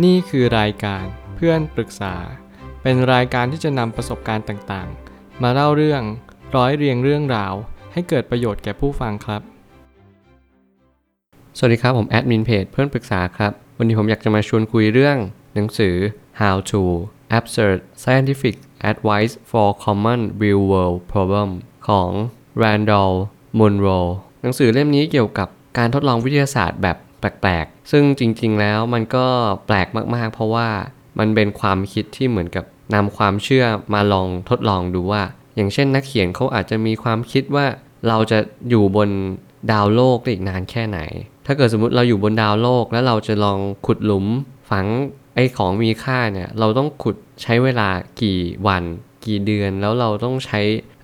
นี่คือรายการเพื่อนปรึกษา เป็นรายการที่จะนำประสบการณ์ต่างๆ มาเล่าเรื่องร้อยเรียงเรื่องราว ให้เกิดประโยชน์แก่ผู้ฟังครับ สวัสดีครับ ผมแอดมินเพจเพื่อนปรึกษาครับ วันนี้ผมอยากจะมาชวนคุยเรื่อง หนังสือ How to Absurd Scientific Advice for Common Real World Problem ของ Randall Munro หนังสือเล่มนี้เกี่ยวกับการทดลองวิทยาศาสตร์แบบ แปลกๆ ซึ่งจริง ๆ แล้วมันก็แปลกมากๆ เพราะว่ามันเป็นความคิดที่เหมือนกับนำความเชื่อมาลองทดลองดูว่า อย่างเช่นนักเขียนเขาอาจจะมีความคิดว่าเราจะอยู่บนดาวโลกได้อีกนานแค่ไหน ถ้าเกิดสมมติเราอยู่บนดาวโลกแล้วเราจะลองขุดหลุมฝังไอ้ของมีค่าเนี่ยเราต้องขุดใช้เวลากี่วัน กี่เดือนแล้วเราต้องใช้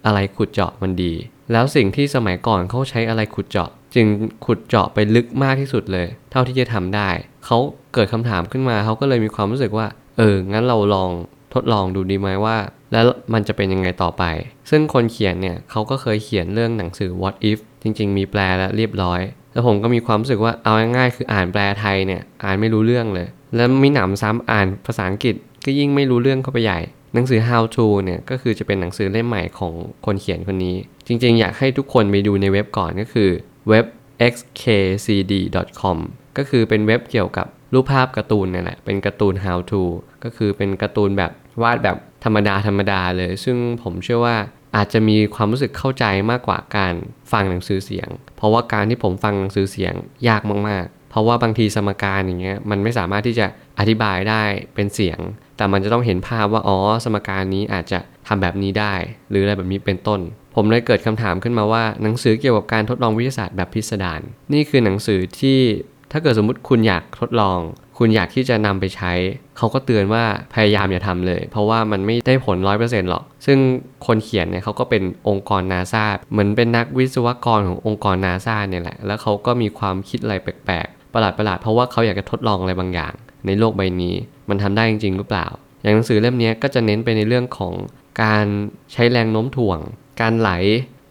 อะไรขุดเจาะมันดี แล้วสิ่งที่สมัยก่อนเขาใช้อะไรขุดเจาะ จึงขุดเจาะไปลึกมากที่สุดเลย เท่าที่จะทำได้ เขาเกิดคำถามขึ้นมาเขาก็เลยมีความรู้สึกว่า เออ งั้นเราลองทดลองดูดีไหมว่า แล้วมันจะเป็นยังไงต่อไป ซึ่งคนเขียนเนี่ยเขาก็เคยเขียนเรื่องหนังสือ What If จริง ๆ มีแปลแล้วเรียบร้อยแล้วผมก็มีความรู้สึกว่าเอาง่ายๆคืออ่านแปลไทยเนี่ยอ่านไม่รู้เรื่องเลย แล้วมีหนำซ้ำอ่านภาษาอังกฤษก็ยิ่งไม่รู้เรื่องเข้าไปใหญ่หนังสือ How to เนี่ยก็คือจะเป็นหนังสือเล่มใหม่ของคนเขียนคนนี้ จริงๆ อยากให้ทุกคนไปดูในเว็บก่อนก็คือ เว็บ xkcd.com ก็คือเป็นเว็บเกี่ยวกับรูปภาพการ์ตูนเนี่ยแหละ เป็นการ์ตูน how to ก็คือเป็นการ์ตูนแบบวาดแบบธรรมดาธรรมดาเลย ซึ่งผมเชื่อว่าอาจจะมีความรู้สึกเข้าใจมากกว่าการฟังหนังสือเสียง เพราะว่าการที่ผมฟังหนังสือเสียงยากมากๆ เพราะว่าบางทีสมการอย่างเงี้ยมันไม่สามารถที่จะอธิบายได้เป็นเสียง แต่มันจะต้องเห็นภาพว่าอ๋อสมการนี้อาจจะทำแบบนี้ได้ หรืออะไรแบบนี้เป็นต้น ผมเลยเกิดคำถามขึ้นมาว่าหนังสือเกี่ยวกับการทดลองวิทยาศาสตร์แบบพิสดารนี่คือหนังสือที่ถ้าเกิดสมมติคุณอยากทดลอง คุณอยากที่จะนำไปใช้ เขาก็เตือนว่าพยายามอย่าทำเลย เพราะว่ามันไม่ได้ผล100%หรอก ซึ่งคนเขียนเนี่ยเขาก็เป็นองค์กรนาซาเหมือนเป็นนักวิศวกรขององค์กรนาซาเนี่ยแหละ แล้วเขาก็มีความคิดอะไรแปลกๆ ประหลาดๆ เพราะว่าเขาอยากจะทดลองอะไรบางอย่าง ในโลกใบนี้ มันทำได้จริงๆหรือเปล่า อย่างหนังสือเล่มนี้ก็จะเน้นไปในเรื่องของการใช้แรงโน้มถ่วง การไหล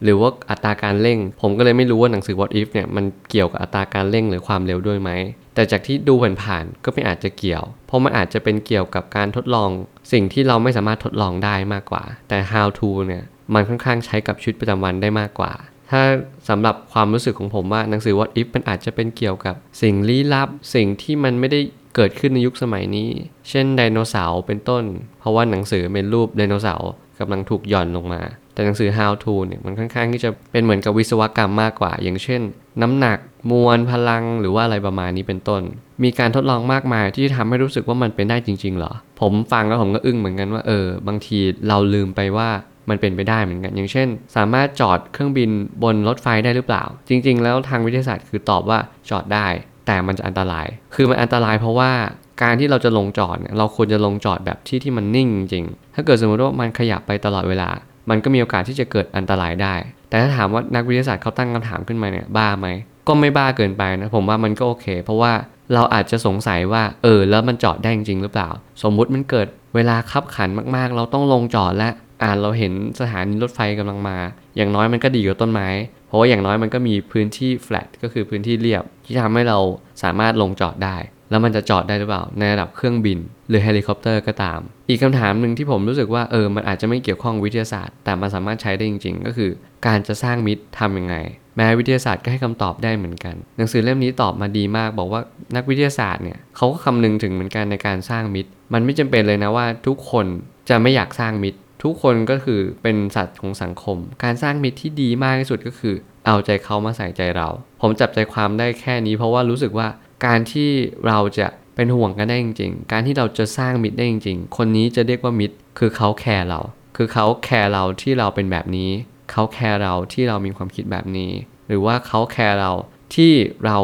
หรือว่าอัตราการเร่ง ผมก็เลยไม่รู้ว่าหนังสือ What If เนี่ยมันเกี่ยวกับอัตราการเร่งหรือความเร็วด้วยไหม แต่จากที่ดูผ่านๆก็ไม่อาจจะเกี่ยว เพราะมันอาจจะเป็นเกี่ยวกับการทดลอง สิ่งที่เราไม่สามารถทดลองได้มากกว่า แต่ how to เนี่ยมันค่อนข้างใช้กับชีวิตประจำวันได้มากกว่าถ้าสำหรับความรู้สึกของผมว่าหนังสือ What If มันอาจจะเป็นเกี่ยวกับสิ่งลี้ลับ สิ่งที่มันไม่ได้เกิดขึ้นในยุคสมัยนี้ เช่นไดโนเสาร์เป็นต้น เพราะว่าหนังสือเป็นรูปไดโนเสาร์ กำลังถูกหย่อนลงมา แต่หนังสือ How to เนี่ยมันค่อนข้างที่จะเป็นเหมือนกับวิศวกรรมมากกว่า อย่างเช่น น้ำหนักมวลพลังหรือว่าอะไรประมาณนี้เป็นต้น มีการทดลองมากมายที่ทำให้รู้สึกว่ามันเป็นได้จริง ๆ เหรอ ผมฟังแล้วผมก็อึ้งเหมือนกันว่าเออบางทีเราลืมไปว่ามันเป็นไปได้เหมือนกัน อย่างเช่น สามารถจอดเครื่องบินบนรถไฟได้หรือเปล่า จริง ๆ แล้วทางวิทยาศาสตร์คือตอบว่าจอดได้ แต่มันจะอันตราย คือมันอันตรายเพราะว่าการที่เราจะลงจอดเนี่ยเราควรจะลงจอดแบบที่ที่มันนิ่งจริง ถ้าเกิดสมมติว่ามันขยับไปตลอดเวลา มันก็มีโอกาสที่จะเกิดอันตรายได้ แต่ถ้าถามว่านักวิทยาศาสตร์เขาตั้งคำถามขึ้นมาเนี่ยบ้าไหม ก็ไม่บ้าเกินไปนะผมว่ามันก็โอเค เพราะว่าเราอาจจะสงสัยว่า เออ แล้วมันจอดได้จริงหรือเปล่า สมมุติมันเกิดเวลาคับขันมากๆ เราต้องลงจอดและ อ่าเราเห็นสถานีรถไฟกำลังมา อย่างน้อยมันก็ดีกว่าต้นไม้ เพราะว่าอย่างน้อยมันก็มีพื้นที่ flat ก็คือพื้นที่เรียบ ที่ทำให้เราสามารถลงจอดได้ แล้วมันจะจอดได้หรือเปล่า ในระดับเครื่องบิน หรือเฮลิคอปเตอร์ก็ตาม อีกคำถามหนึ่งที่ผมรู้สึกว่าเออมันอาจจะไม่เกี่ยวข้องวิทยาศาสตร์ แต่มันสามารถใช้ได้จริง ๆ ก็คือ การจะสร้างมิตรทำยังไง แม้วิทยาศาสตร์ก็ให้คำตอบได้เหมือนกัน หนังสือเล่มนี้ตอบมาดีมาก บอกว่านักวิทยาศาสตร์เนี่ยเขาก็คำนึงถึงเหมือนกันในการสร้างมิตร มันไม่จำเป็นเลยนะว่าทุกคนจะไม่อยากสร้างมิตร ทุกคนก็คือเป็นสัตว์ของสังคม การสร้างมิตรที่ดีมากที่สุดก็คือ เอาใจเขามาใส่ใจเรา ผมจับใจความได้แค่นี้ เพราะว่ารู้สึกว่าการที่เราจะเป็นห่วงกันได้จริง ๆ การที่เราจะสร้างมิตรได้จริง ๆ คนนี้จะเรียกว่ามิตร คือเขาแคร์เรา คือเขาแคร์เราที่เราเป็นแบบนี้ เขาแคร์เราที่เรามีความคิดแบบนี้ หรือว่าเขาแคร์เราที่เรา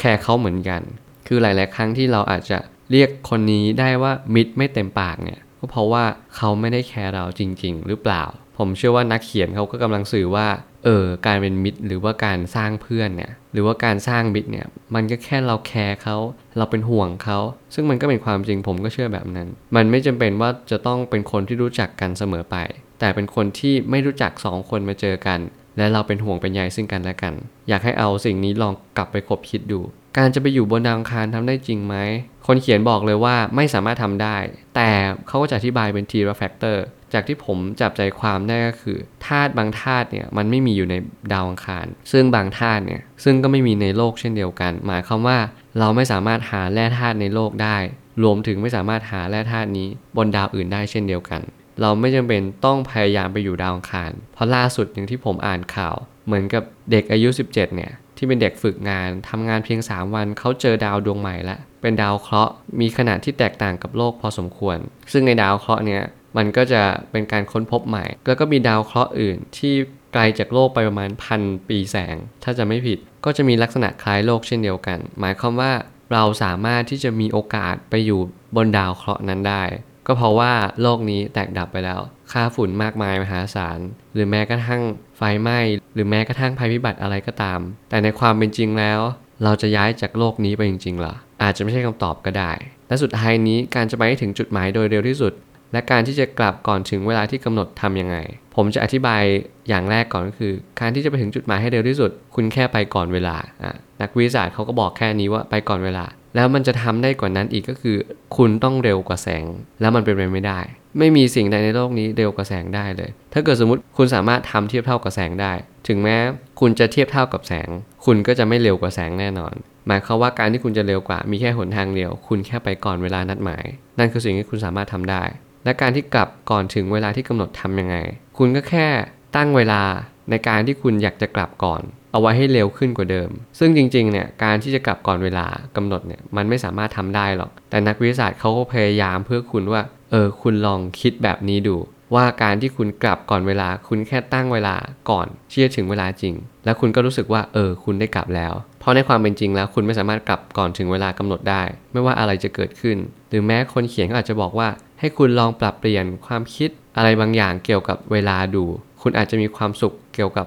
แคร์เขาเหมือนกัน คือหลาย ๆ ครั้งที่เราอาจจะเรียกคนนี้ได้ว่ามิตรไม่เต็มปากเนี่ย ก็เพราะว่าเขาไม่ได้แคร์เราจริง ๆ หรือเปล่า ผมเชื่อว่านักเขียนเขาก็กำลังสื่อว่าเออการเป็นมิตรหรือว่าการสร้างเพื่อนเนี่ยหรือว่าการสร้างมิตรเนี่ยมันก็แค่เราแคร์เขาเราเป็นห่วงเขาซึ่งมันก็เป็นความจริงผมก็เชื่อแบบนั้น มันไม่จำเป็นว่าจะต้องเป็นคนที่รู้จักกันเสมอไป แต่เป็นคนที่ไม่รู้จักสองคนมาเจอกัน และเราเป็นห่วงเป็นใยซึ่งกันและกัน อยากให้เอาสิ่งนี้ลองกลับไปขบคิดดู การจะไปอยู่บนดาวอังคารทำได้จริงไหม คนเขียนบอกเลยว่าไม่สามารถทำได้ แต่เขาก็จะอธิบายเป็นทีละ factor จากที่ผมจับใจความได้ก็คือธาตุบางธาตุเนี่ยมันไม่มีอยู่ในดาวอังคาร ซึ่งบางธาตุเนี่ยซึ่งก็ไม่มีในโลกเช่นเดียวกัน หมายความว่าเราไม่สามารถหาแร่ธาตุในโลกได้ รวมถึงไม่สามารถหาแร่ธาตุนี้บนดาวอื่นได้เช่นเดียวกัน เราไม่จำเป็นต้องพยายามไปอยู่ดาวอังคาร เพราะล่าสุดอย่างที่ผมอ่านข่าว เหมือนกับเด็กอายุ 17 เนี่ย ที่เป็นเด็กฝึกงานทำงานเพียง 3 วันเขาเจอดาวดวงใหม่แล้วเป็นดาวเคราะห์มีขนาดที่แตกต่างกับโลกพอสมควร ซึ่งในดาวเคราะห์เนี่ยมันก็จะเป็นการค้นพบใหม่ แล้วก็มีดาวเคราะห์อื่นที่ไกลจากโลกไปประมาณพันปีแสง ถ้าจะไม่ผิดก็จะมีลักษณะคล้ายโลกเช่นเดียวกัน หมายความว่าเราสามารถที่จะมีโอกาสไปอยู่บนดาวเคราะห์นั้นได้ ก็เพราะว่าโลกนี้แตกดับไปแล้ว ค่าฝุ่นมากมายมหาศาล หรือแม้กระทั่งไฟไหม้ หรือแม้กระทั่งภัยพิบัติอะไรก็ตาม แต่ในความเป็นจริงแล้ว เราจะย้ายจากโลกนี้ไปจริงๆหรอ อาจจะไม่ใช่คำตอบก็ได้ และสุดท้ายนี้การจะไปให้ถึงจุดหมายโดยเร็วที่สุด และการที่จะกลับก่อนถึงเวลาที่กำหนดทำยังไง ผมจะอธิบายอย่างแรกก่อนก็คือ การที่จะไปถึงจุดหมายให้เร็วที่สุด คุณแค่ไปก่อนเวลาอะนักวิทยาศาสตร์เขาก็บอกแค่นี้ว่าไปก่อนเวลา แล้วมันจะทำได้กว่านั้นอีกก็คือ คุณต้องเร็วกว่าแสง แล้วมันเป็นไปไม่ได้ ไม่มีสิ่งใดในโลกนี้เร็วกว่าแสงได้เลย ถ้าเกิดสมมติคุณสามารถทำเทียบเท่ากับแสงได้ ถึงแม้คุณจะเทียบเท่ากับแสง คุณก็จะไม่เร็วกว่าแสงแน่นอน หมายความว่าการที่คุณจะเร็วกว่ามีแค่หนทางเดียว คุณแค่ไปก่อนเวลานัดหมาย นั่นคือสิ่งที่คุณสามารถทำได้ และการที่กลับก่อนถึงเวลาที่กำหนดทำยังไง คุณก็แค่ตั้งเวลาในการที่คุณอยากจะกลับก่อน เอาไว้ให้เร็วขึ้นกว่าเดิม ซึ่งจริงๆเนี่ยการที่จะกลับก่อนเวลากำหนดเนี่ยมันไม่สามารถทำได้หรอก แต่นักวิทยาศาสตร์เขาก็พยายามเพื่อคุณว่าเออคุณลองคิดแบบนี้ดู ว่าการที่คุณกลับก่อนเวลา คุณแค่ตั้งเวลาก่อนที่จะถึงเวลาจริง แล้วคุณก็รู้สึกว่าเออคุณได้กลับแล้ว เพราะในความเป็นจริงแล้ว คุณไม่สามารถกลับก่อนถึงเวลากำหนดได้ ไม่ว่าอะไรจะเกิดขึ้น หรือแม้คนเขียนก็อาจจะบอกว่า ให้คุณลองปรับเปลี่ยนความคิดอะไรบางอย่างเกี่ยวกับเวลาดู คุณอาจจะมีความสุขเกี่ยวกับ